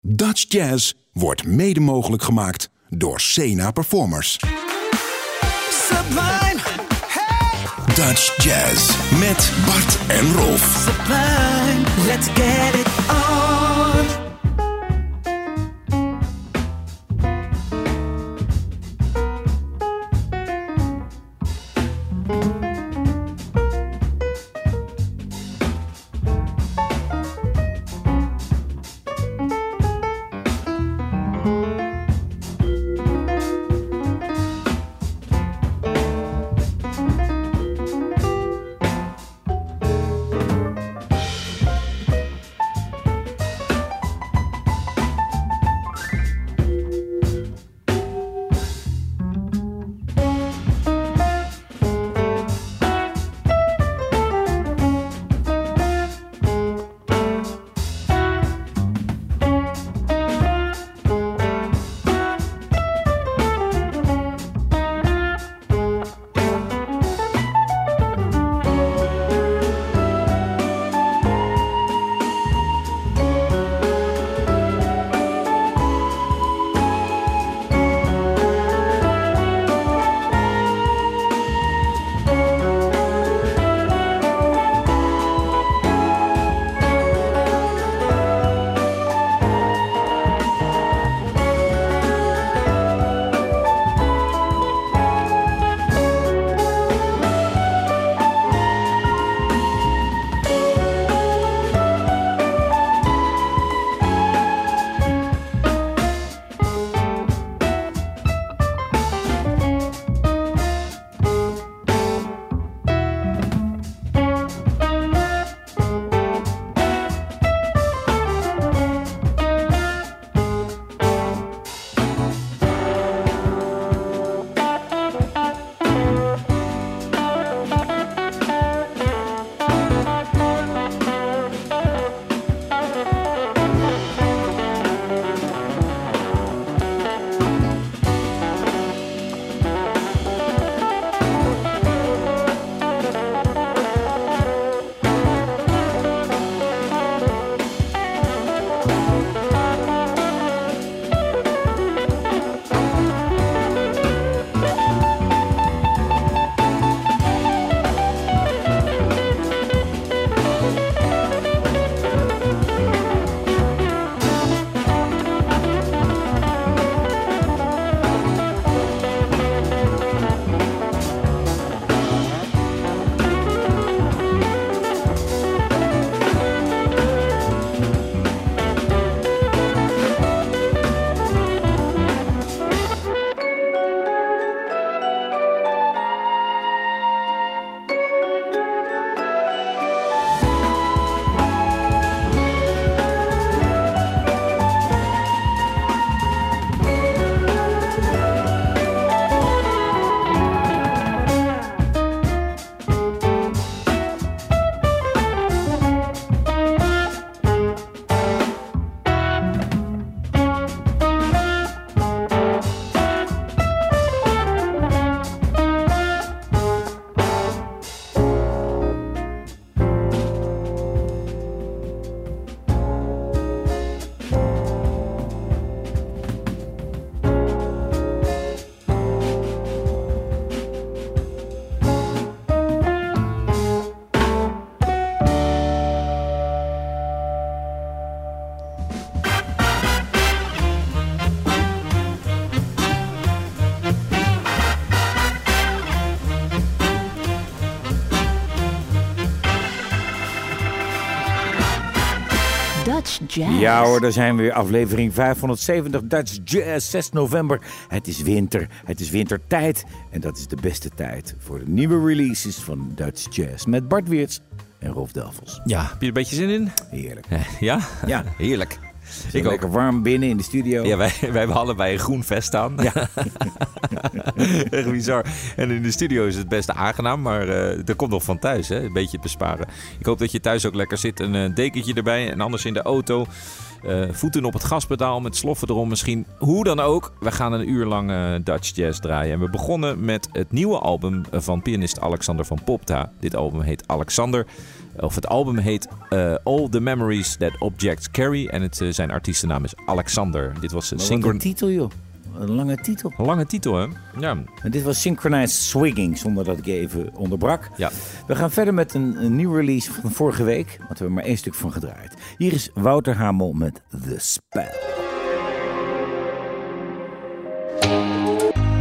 Dutch Jazz wordt mede mogelijk gemaakt door Sena Performers. Sublime, hey, Dutch Jazz met Bart en Rolf. sublime, let's get it on. Jazz. Ja hoor, daar zijn we weer. Aflevering 570 Dutch Jazz, 6 november. Het is winter, het is wintertijd. En dat is de beste tijd voor de nieuwe releases van Dutch Jazz. Met Bart Weerts en Rolf Delvels. Ja, heb je er een beetje zin in? Heerlijk. Eh, Ja? Ja. Heerlijk. Ik ook. Lekker warm binnen in de studio. Ja, wij, wij hebben allebei een groen vest aan. Ja. Echt bizar. En in de studio is het best aangenaam, maar uh, er komt nog van thuis, hè? een beetje besparen. Ik hoop dat je thuis ook lekker zit. Een uh, dekentje erbij en anders in de auto. Uh, voeten op het gaspedaal met sloffen erom misschien. Hoe dan ook, we gaan een uur lang uh, Dutch Jazz draaien. En we begonnen met het nieuwe album van pianist Alexander van Popta. Dit album heet Alexander. Of het album heet uh, All the Memories That Objects Carry. En het, zijn artiestennaam is Alexander. Dit was een synchron... titel joh. Een lange titel. Een lange titel, hè? Ja. En dit was Synchronized Swinging, zonder dat ik je even onderbrak. Ja. We gaan verder met een, een nieuwe release van vorige week. Want we hebben maar één stuk van gedraaid. Hier is Wouter Hamel met The Spell.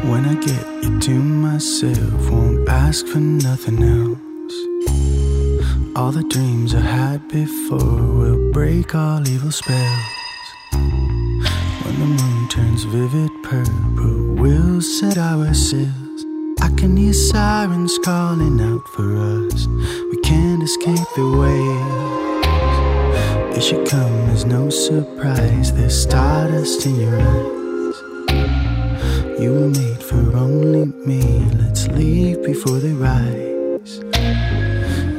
When I get you to myself, won't ask for nothing else. All the dreams I had before will break all evil spells. The moon turns vivid purple, we'll set our sails. I can hear sirens calling out for us. We can't escape the waves. It should come as no surprise. There's stardust in your eyes. You were made for only me. Let's leave before they rise.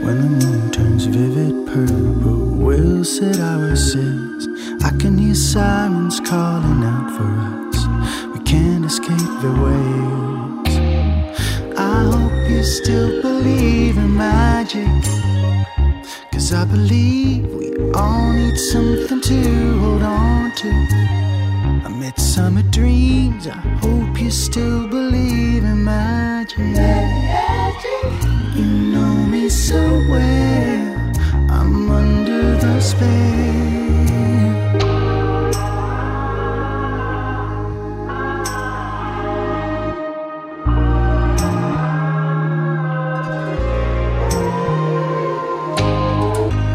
When the moon turns vivid purple, we'll set our sails. I can hear sirens calling out for us. We can't escape the waves. I hope you still believe in magic. Cause I believe we all need something to hold on to. A midsummer dreams, I hope you still believe in magic. You know me so well, I'm under the spell.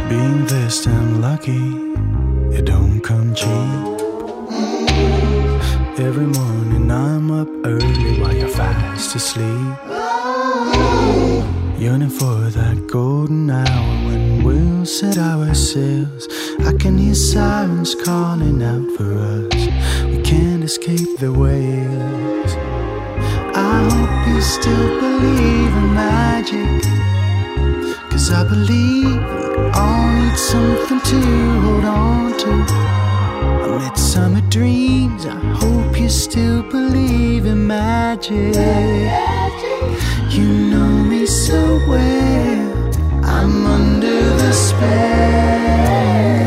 Being this damn lucky, it don't come cheap. Every morning I'm up early while you're fast asleep. Yearning for that golden hour when we'll set our sails. I can hear sirens calling out for us. We can't escape the waves. I hope you still believe in magic. Cause I believe we all need something to hold on to. Amid summer dreams, I hope you still believe in magic. You know me so well, I'm under the spell.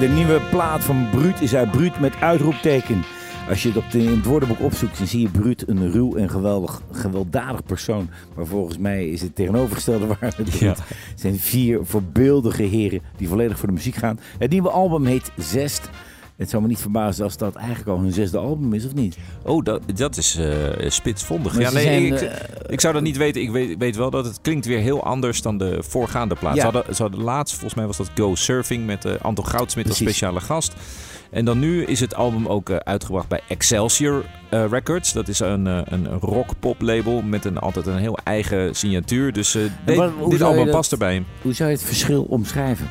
De nieuwe plaat van Bruut is uit Bruut met uitroepteken. Als je het op de, in het woordenboek opzoekt, dan zie je Bruut een ruw en geweldig, gewelddadig persoon. Maar volgens mij is het tegenovergestelde waar het. Ja. Zijn vier voorbeeldige heren die volledig voor de muziek gaan. Het nieuwe album heet Zest. Het zou me niet verbazen als dat eigenlijk al hun zesde album is, of niet? Oh, dat, dat is eh, spitsvondig. Maar Ja, nee, zijn, ik, eh, ik zou dat niet weten. Ik weet, weet wel dat het klinkt weer heel anders dan de voorgaande plaat. Ja. Ze, hadden, ze hadden laatst, volgens mij was dat Go Surfing met eh, Anton Goudsmit als speciale gast. En dan nu is het album ook uitgebracht bij Excelsior Records. Dat is een, een rock-pop label met een, altijd een heel eigen signatuur. Dus eh, dit, album dat- past erbij. Hoe zou je het verschil omschrijven?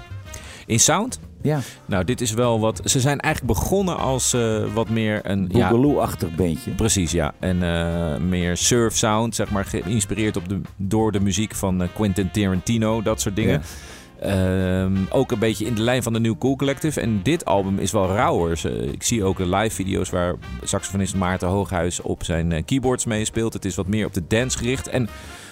In sound? Ja, Nou, dit is wel wat... Ze zijn eigenlijk begonnen als eh, wat meer een... Ja, Boogaloo-achtig. Precies, ja. En eh, meer surf sound, zeg maar, geïnspireerd op de, door de muziek van eh, Quentin Tarantino, dat soort dingen. Ehm, ook een beetje in de lijn van de New Cool Collective. En dit album is wel rauwer. Ik zie ook de live video's waar saxofonist Maarten Hooghuis op zijn keyboards meespeelt. Het is wat meer op de dance gericht. En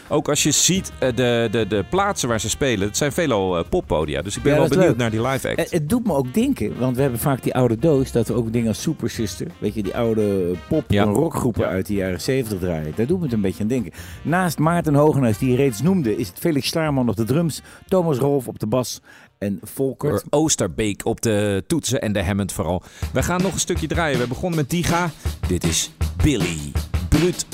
ook als je ziet eh, de, de, de plaatsen waar ze spelen, het zijn veelal eh, poppodia. Dus ik ben Ja, wel benieuwd leuk. naar die live act. Het, het doet me ook denken, want we hebben vaak die oude doos, dat we ook dingen als Super Sister, weet je, die oude pop- Ja. en rockgroepen Ja. uit de jaren 70 draaien. Daar doet me het een beetje aan denken. Naast Maarten Hogenhuis, die je reeds noemde, is het Felix Slaarman op de drums, Thomas Rolf op de bas en Volkert. Oosterbeek op de toetsen en de Hammond vooral. We gaan nog een stukje draaien. We begonnen met Diga. Dit is Billy. Brut.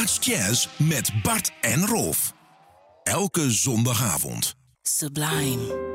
Dutch Jazz met Bart en Rolf. Elke zondagavond Sublime.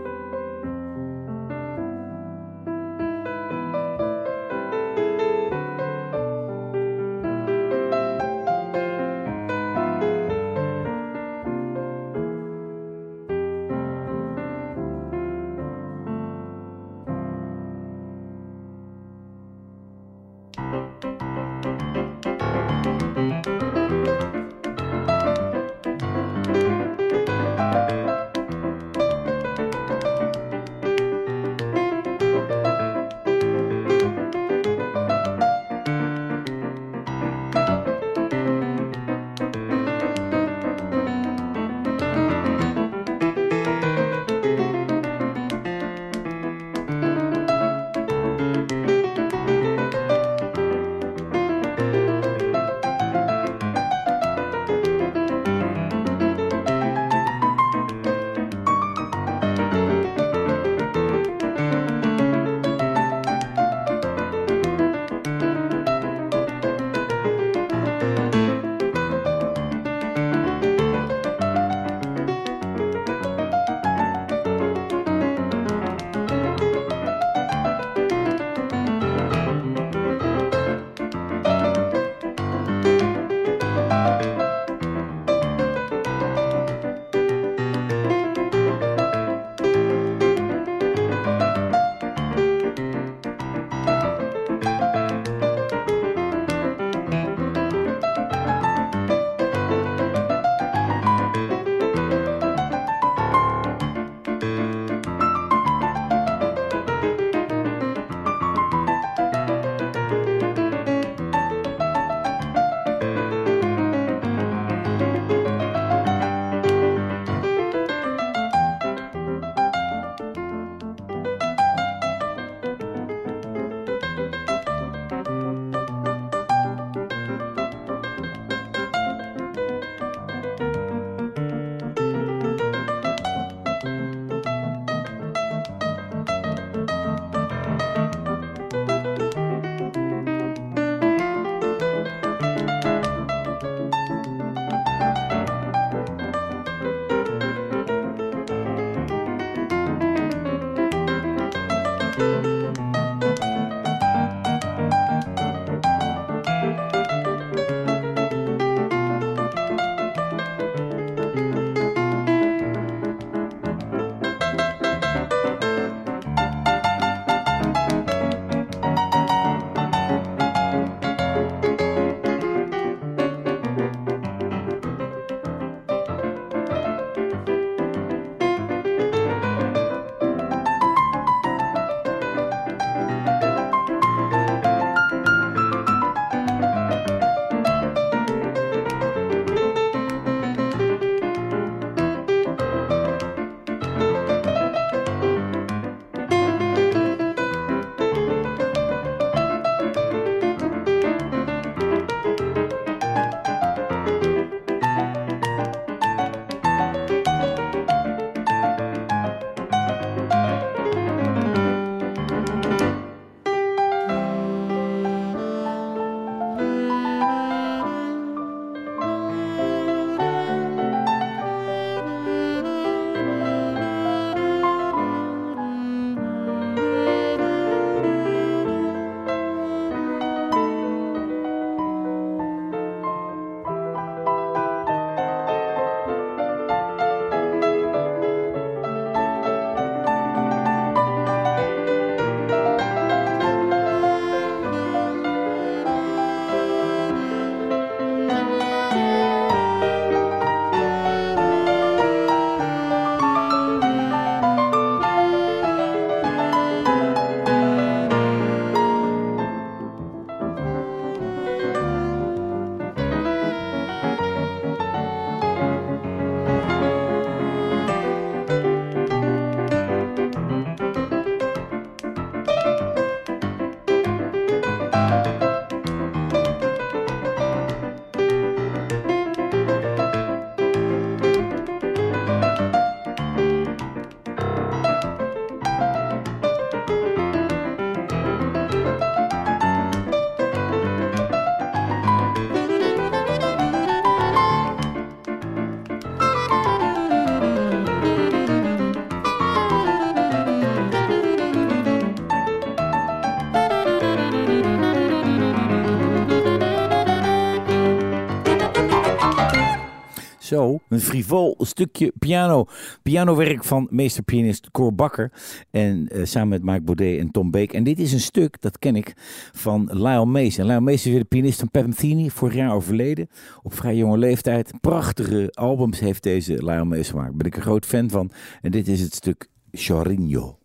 Een frivol stukje piano. Pianowerk van meesterpianist Cor Bakker. En eh, samen met Mike Baudet en Tom Beek. En dit is een stuk, dat ken ik, van Lyle Mace. En Lyle Mace is weer de pianist van Metheny, vorig jaar overleden. Op vrij jonge leeftijd. Prachtige albums heeft deze Lyle Mace gemaakt. Ben ik een groot fan van. En dit is het stuk Chorinho.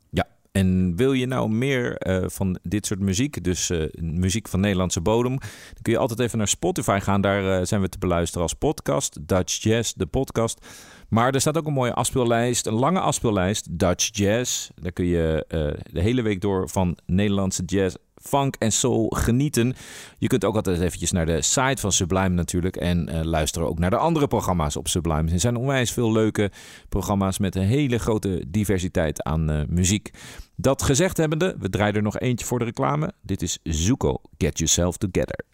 En wil je nou meer eh, van dit soort muziek, dus eh, muziek van Nederlandse bodem, dan kun je altijd even naar Spotify gaan. Daar eh, zijn we te beluisteren als podcast, Dutch Jazz, de podcast. Maar er staat ook een mooie afspeellijst, een lange afspeellijst, Dutch Jazz. Daar kun je de hele week door van Nederlandse jazz, funk en soul genieten. Je kunt ook altijd eventjes naar de site van Sublime natuurlijk en eh, luisteren ook naar de andere programma's op Sublime. Er zijn onwijs veel leuke programma's met een hele grote diversiteit aan eh, muziek. Dat gezegd hebbende, we draaien er nog eentje voor de reclame. Dit is Zuko, Get Yourself Together.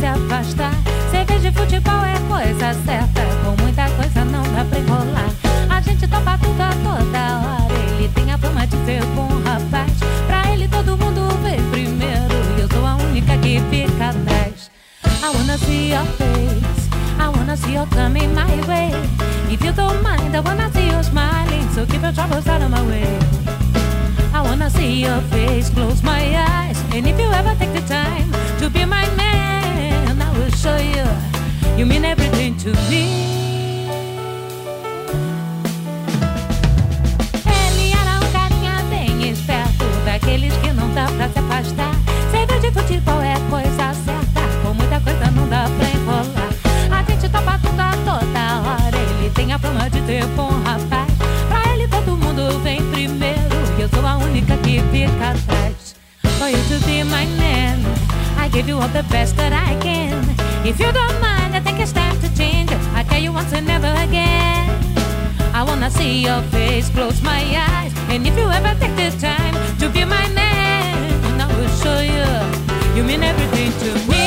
Se afastar. Cerveja e futebol é coisa certa, com muita coisa não dá pra enrolar. A gente topa tudo a toda hora, ele tem a fama de ser bom rapaz. Pra ele todo mundo vem primeiro, e eu sou a única que fica atrás. I wanna see your face, I wanna see you coming my way. If you don't mind, I wanna see you smiling, so keep your troubles out of my way. I wanna see your face, close my eyes. And if you ever take the time to be my man, show you you mean everything to me. Ele era um carinha bem esperto, daqueles que não dá pra se afastar. Cerveja de futebol é coisa certa, com muita coisa não dá pra enrolar. A gente topa tudo a toda hora, ele tem a fama de ter bom rapaz. Pra ele todo mundo vem primeiro, e eu sou a única que fica atrás. For you to be my man, I give you all the best that I can. If you don't mind, I think it's time to change it. I tell you once and never again. I wanna see your face, close my eyes. And if you ever take the time to be my man, I will show you you mean everything to me.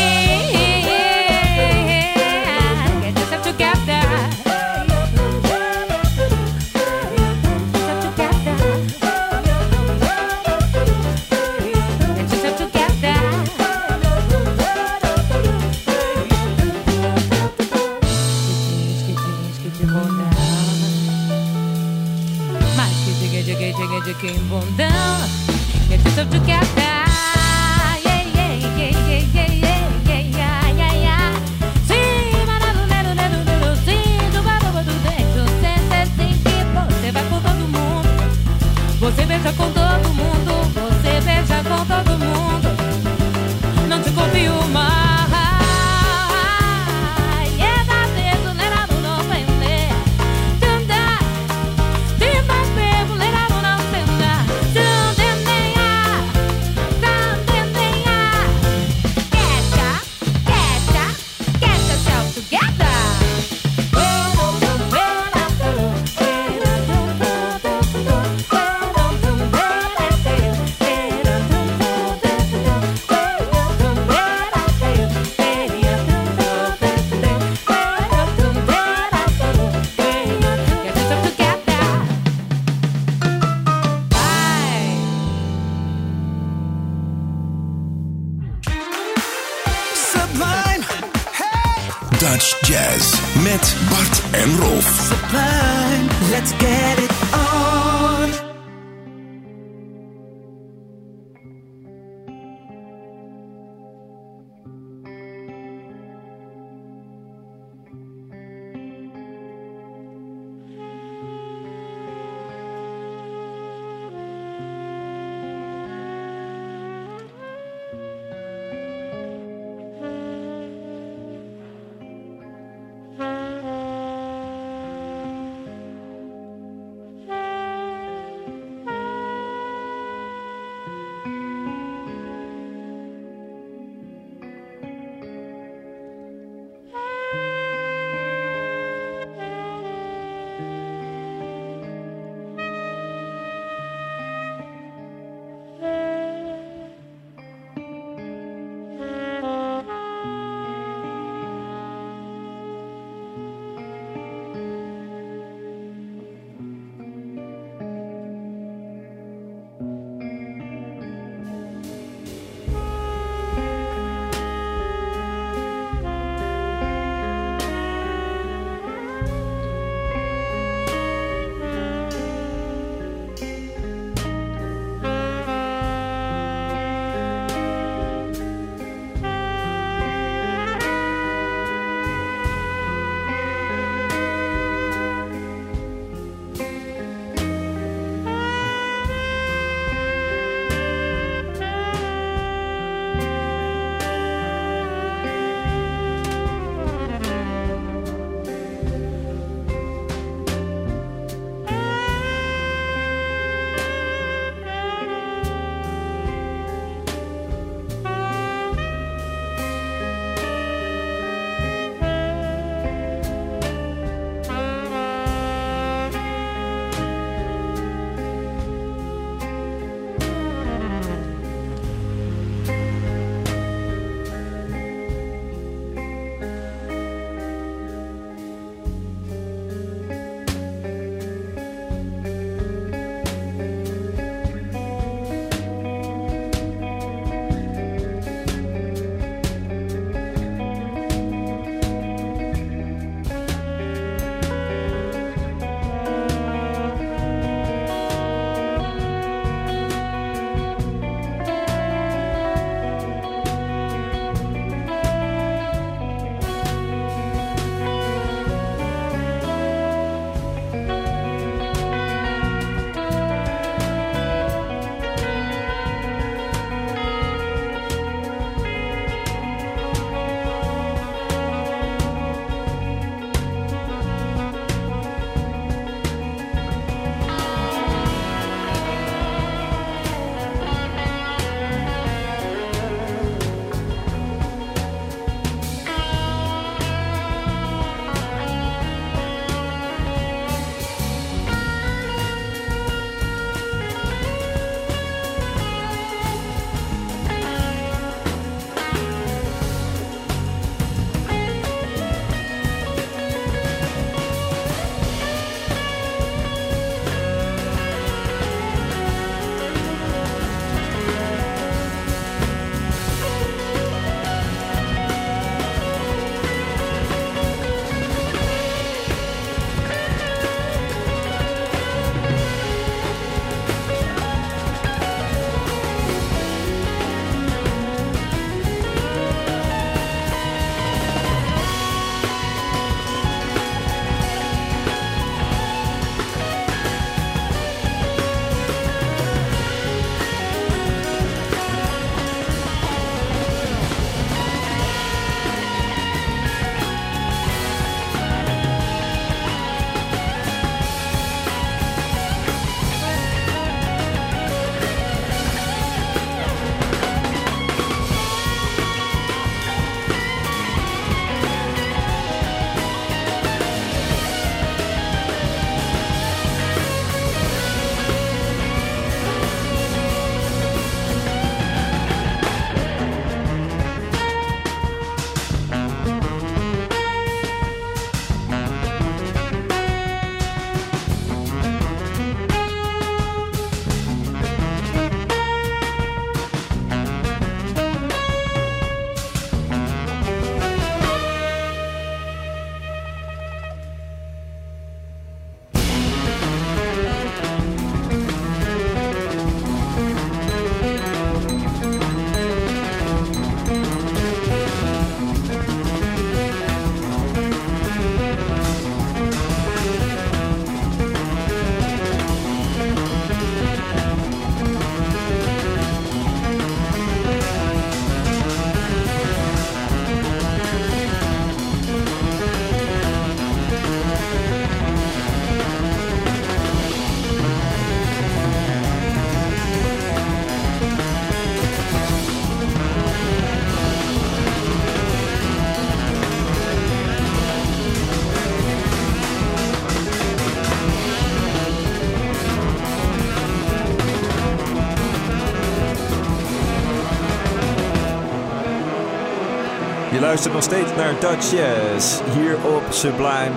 Luistert nog steeds naar Dutch Jazz hier op Sublime.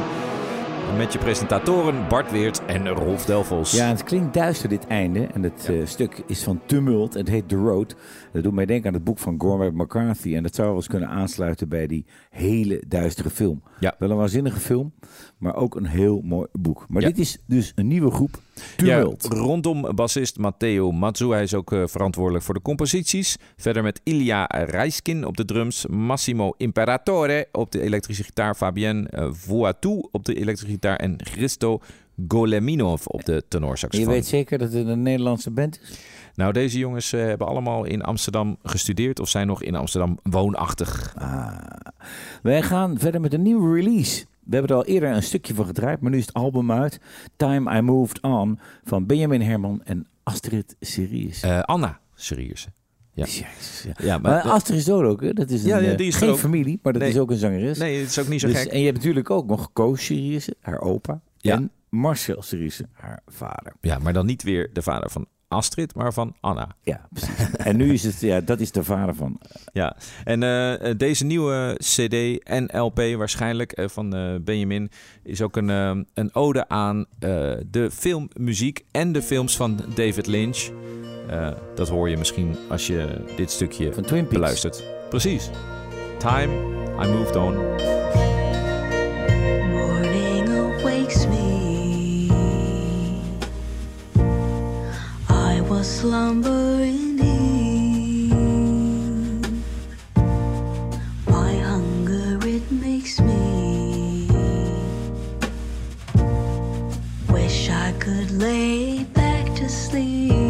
Met je presentatoren Bart Weert en Rolf Delvos. Ja, het klinkt duister dit einde. En het eh, stuk is van Tumult. Het heet The Road. Dat doet mij denken aan het boek van Cormac McCarthy. En dat zou wel eens kunnen aansluiten bij die hele duistere film. Ja. Wel een waanzinnige film, maar ook een heel mooi boek. Maar Ja. dit is dus een nieuwe groep. Ja, rondom bassist Matteo Mazzu. Hij is ook eh, verantwoordelijk voor de composities. Verder met Ilya Reiskin op de drums. Massimo Imperatore op de elektrische gitaar. Fabienne uh, Voatou op de elektrische gitaar. En Christo Goleminov op de En je tenorsaxofoon. weet zeker dat het een Nederlandse band is? Nou, deze jongens eh, hebben allemaal in Amsterdam gestudeerd. Of zijn nog in Amsterdam woonachtig. Ah. Wij gaan verder met een nieuwe release. We hebben er al eerder een stukje van gedraaid, maar nu is het album uit. Time I Moved On van Benjamin Herman en Astrid Sirius. Eh, Anna Serierse. Ja. Jezus, ja. Ja, Maar Astrid is ook, hè? Dat is een, Ja, ja, eh, die is geen ook. familie, maar dat Nee. is ook een zangeres. Nee, het is ook niet zo Dus- gek. en je hebt natuurlijk ook nog Koos Sirius, haar opa. Ja. En Marcel Sirius, haar vader. Ja, maar dan niet weer de vader van Astrid, maar van Anna. Ja, precies. en nu is het, ja, dat is de vader van. Ja, en eh, eh, deze nieuwe CD en LP waarschijnlijk eh, van eh, Benjamin is ook een, eh, een ode aan eh, de filmmuziek en de films van David Lynch. Eh, dat hoor je misschien als je dit stukje Van Twin Peaks. beluistert. Precies. Time, I moved on. I was slumbering deep. My hunger it makes me wish I could lay back to sleep.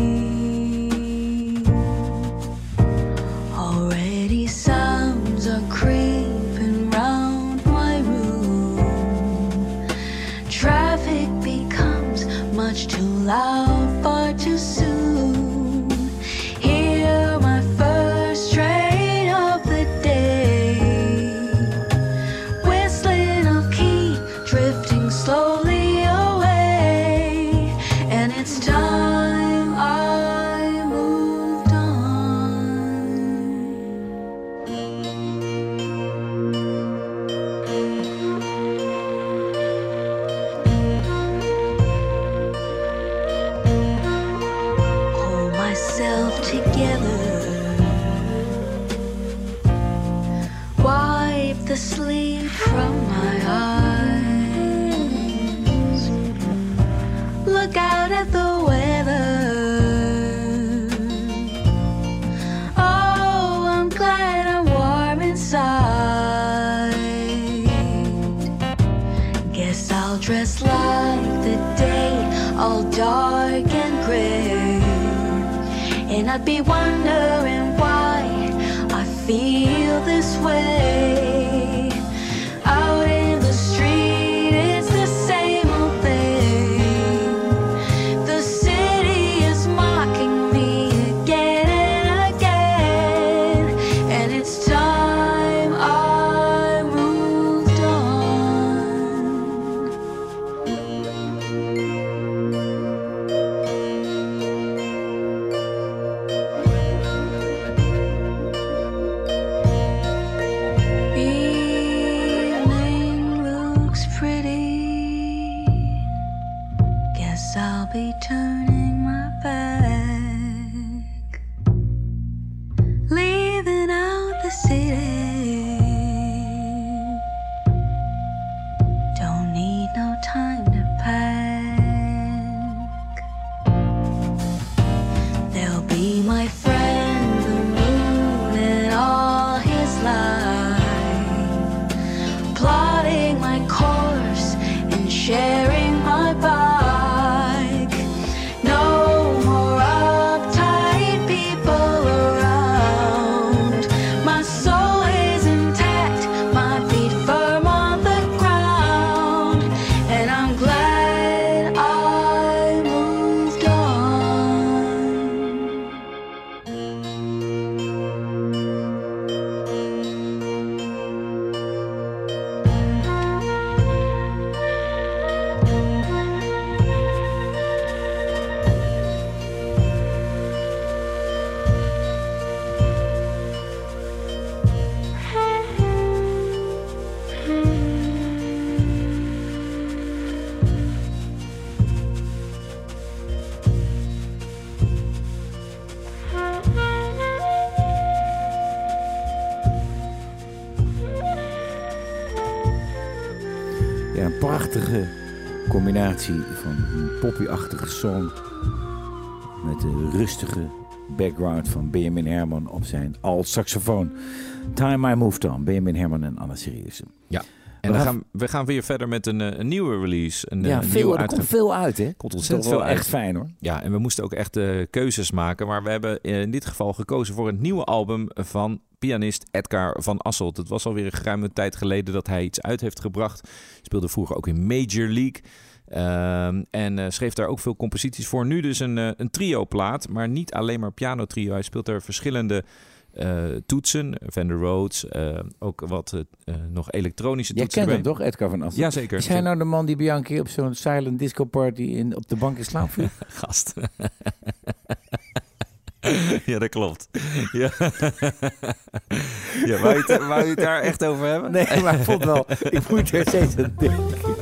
Already sounds are creeping round my room. Traffic becomes much too loud, combinatie van een poppy-achtige song met de rustige background van Benjamin Herman op zijn alt-saxofoon. Time I Moved On, Benjamin Herman en Anna Seriussen. Ja. En We gaan- gaan, we gaan weer verder met een, eh, een nieuwe release. Een, eh, Ja, een veel, nieuwe er komt veel uit, hè? komt ontzettend wel veel uit. echt fijn, hoor. Ja, en we moesten ook echt eh, keuzes maken. Maar we hebben in dit geval gekozen voor een nieuwe album van pianist Edgar van Asselt. Het was alweer een geruime tijd geleden dat hij iets uit heeft gebracht. Speelde vroeger ook in Major League. Ehm, en eh, schreef daar ook veel composities voor. Nu dus een, eh, een trio-plaat, maar niet alleen maar piano-trio. Hij speelt er verschillende eh, toetsen, Van der Rhodes, ook wat nog elektronische Jij toetsen. kent hem toch, Edgar van Assen? Jazeker. Is hij nou de man die een keer op zo'n silent disco party in, op de bank in slaap viel? gast. ja, dat klopt. Ja, ja wou, je het, wou je het daar echt over hebben? Nee, maar ik vond wel, ik moet er steeds aan denken.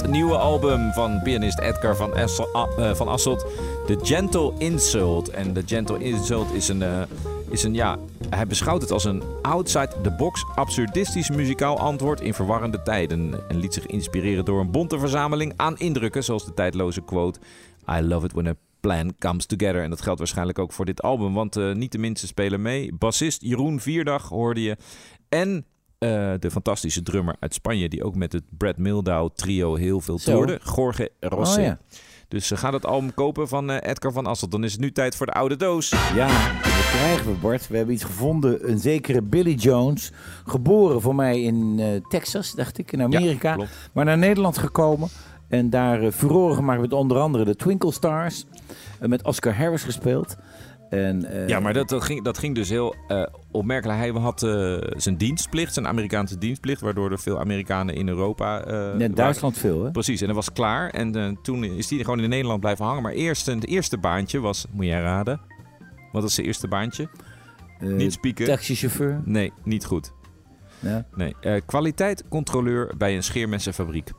Het nieuwe album van pianist Edgar van, Essel, eh, van Asselt, The Gentle Insult. En The Gentle Insult is een, eh, is een, ja, hij beschouwt het als een outside-the-box absurdistisch muzikaal antwoord in verwarrende tijden. En liet zich inspireren door een bonte verzameling aan indrukken, zoals de tijdloze quote I love it when a plan comes together. En dat geldt waarschijnlijk ook voor dit album. Want eh, niet de minste spelen mee. Bassist Jeroen Vierdag hoorde je. En eh, de fantastische drummer uit Spanje... die ook met het Brad Mildau trio heel veel Zo. toerde. Jorge Rossi. Oh, ja. Dus ze gaat het album kopen van eh, Edgar van Asselt. Dan is het nu tijd voor de oude doos. Ja, wat krijgen we, Bart? We hebben iets gevonden. Een zekere Billy Jones. Geboren voor mij in eh, Texas, dacht ik, in Amerika. Ja, maar naar Nederland gekomen. En daar furoren gemaakt met onder andere de Twinkle Stars. Met Oscar Harris gespeeld. En, eh, Ja, maar dat, dat, ging, dat ging dus heel eh, opmerkelijk. Hij had eh, zijn dienstplicht, zijn Amerikaanse dienstplicht... waardoor er veel Amerikanen in Europa... eh, in waren. Duitsland veel, hè? Precies, en dat was klaar. En eh, toen is hij gewoon in Nederland blijven hangen. Maar eerst, het eerste baantje was, moet jij raden? Wat was zijn eerste baantje? Eh, niet spieken. Taxichauffeur. Nee, niet goed. Ja. Nee, eh, kwaliteitcontroleur bij een scheermessenfabriek.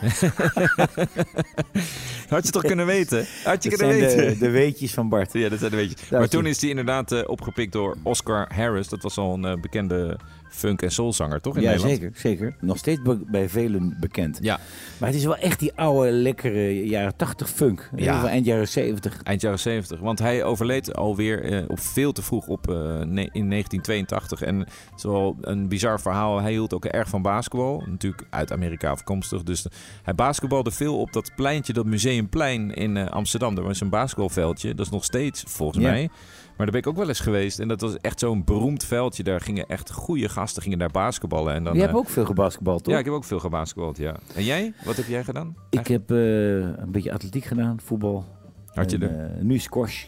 Had je toch kunnen weten? Had je Dat kunnen weten? de, de weetjes van Bart. Ja, dat zijn de weetjes. Maar toen is hij inderdaad eh, opgepikt door Oscar Harris. Dat was al een eh, bekende funk- en soulzanger, toch? In Ja, Nederland? zeker, zeker. Nog steeds bij velen bekend. Ja, Maar het is wel echt die oude, lekkere jaren 80 funk. Ja. Eind jaren 70. eind jaren 70. Want hij overleed alweer eh, op veel te vroeg op, eh, in 1982. En het is wel een bizar verhaal. Hij hield ook erg van basketbal. Natuurlijk uit Amerika afkomstig. Dus hij basketbalde veel op dat pleintje, dat Museumplein in eh, Amsterdam. Daar was een basketbalveldje. Dat is nog steeds, volgens Ja. mij. Maar daar ben ik ook wel eens geweest. En dat was echt zo'n beroemd veldje. Daar gingen echt goede gasten gingen daar basketballen. En dan, Je hebt eh, ook veel gebasketbald, toch? Ja, ik heb ook veel gebasketbald, ja. En jij? Wat heb jij gedaan? Ik heb eh, een beetje atletiek gedaan, voetbal. Had je En, er? eh, nu squash.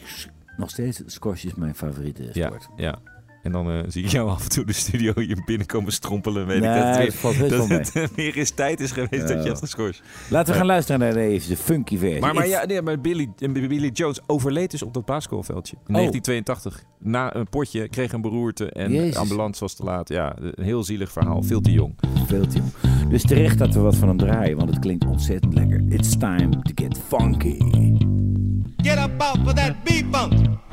Nog steeds, squash is mijn favoriete Ja, sport. ja. En dan eh, zie ik jou af en toe de studio hier binnenkomen strompelen. Weet Nee, ik dat het dat weer, het weer eens tijd is geweest dat je hebt gescorst. Laten we gaan luisteren naar deze de funky versie. Maar, maar, ja, nee, maar Billy, Billy Jones overleed dus op dat basketbalveldje. In Oh. 1982. Na een potje kreeg een beroerte en Jezus. de ambulance was te laat. Ja, een heel zielig verhaal. Veel te jong. Veel te jong. Dus terecht dat we wat van hem draaien, want het klinkt ontzettend lekker. It's time to get funky. Get up out for that B-funk. It's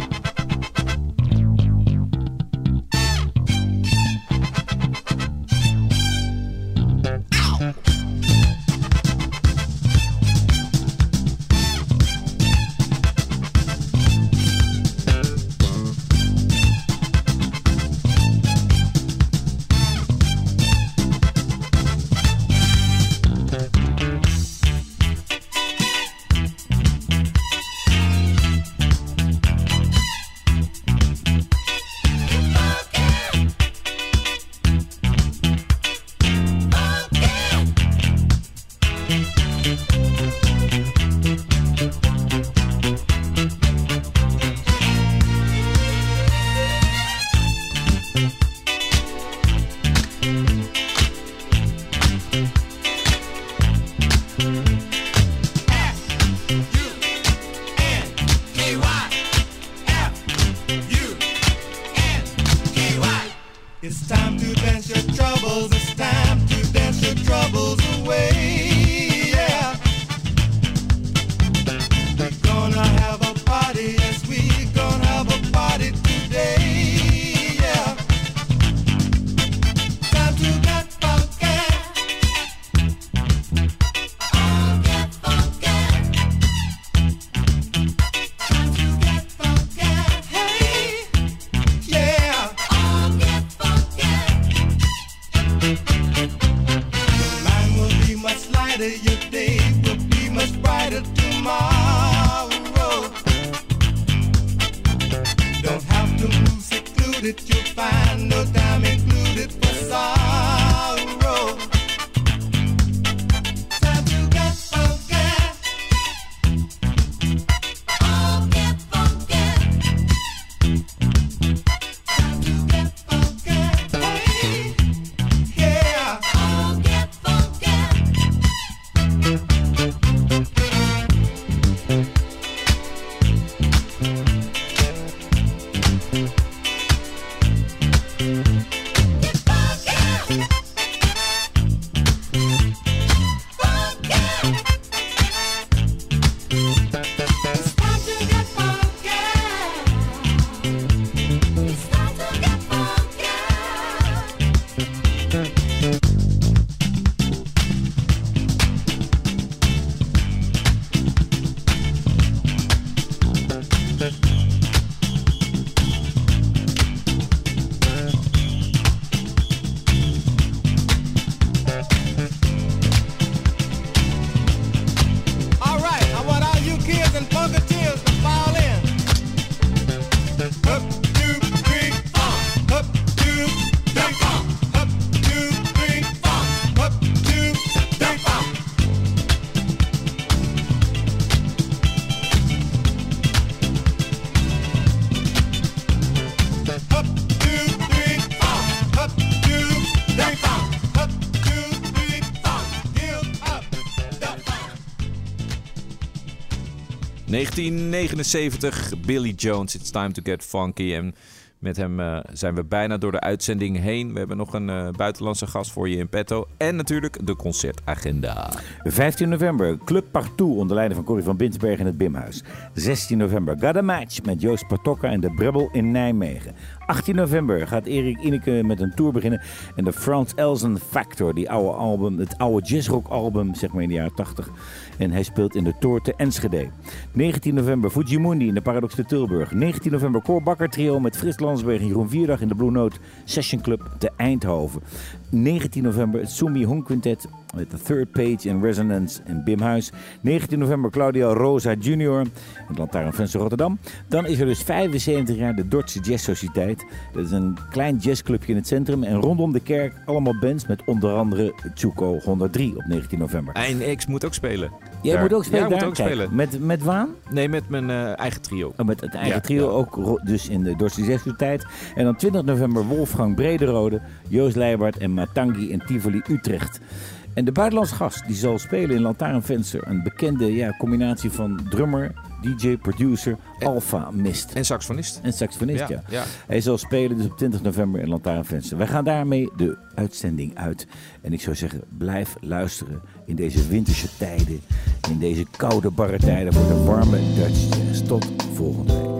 1979, Billy Jones, It's Time to Get Funky. En met hem eh, zijn we bijna door de uitzending heen. We hebben nog een eh, buitenlandse gast voor je in petto. En natuurlijk de concertagenda. 15 november, Club Partout onder leiding van Corrie van Binsberg in het Bimhuis. 16 november, Got Match met Joost Patokka en de Brebbel in Nijmegen. 18 november gaat Erik Ineke met een tour beginnen. En de Frans Elsen Factor, die oude album, het oude jazzrock album, zeg maar in de jaren 80. En hij speelt in de Tour te Enschede. 19 november, Fujimundi in de Paradox te Tilburg. 19 november, Cor Bakker Trio met Frits Landsberg en Jeroen Vierdag in de Blue Note Session Club te Eindhoven. 19 november, het Sumi Hong Quintet met The Third Page in Resonance in Bimhuis. 19 november, Claudio Rosa Jr. in het Lantaarnvenster Rotterdam. Dan is er dus 75 jaar de Dordtse Jazz Sociëteit. Dat is een klein jazzclubje in het centrum. En rondom de kerk allemaal bands met onder andere Chuko 103 op 19 november. En X moet ook spelen. Jij Daar. moet ook spelen Ja, moet daar? ook Kijk, spelen. Met, met Waan? Nee, met mijn eh, eigen trio. Oh, met het eigen Ja, trio ja. ook dus in de Dordtse Jazztijd. En dan 20 november Wolfgang Brederode, Joost Leijbart en Matangi in Tivoli Utrecht. En de buitenlandse gast die zal spelen in Lantaarnvenster. Een bekende ja, combinatie van drummer, DJ, producer, Alpha Mist. En saxofonist. En saxofonist, ja. Ja, ja. Hij zal spelen dus op 20 november in Lantaarnvenster. Wij gaan daarmee de uitzending uit. En ik zou zeggen, blijf luisteren in deze winterse tijden. In deze koude, barre tijden voor de warme Dutch Jazz. Tot volgende week.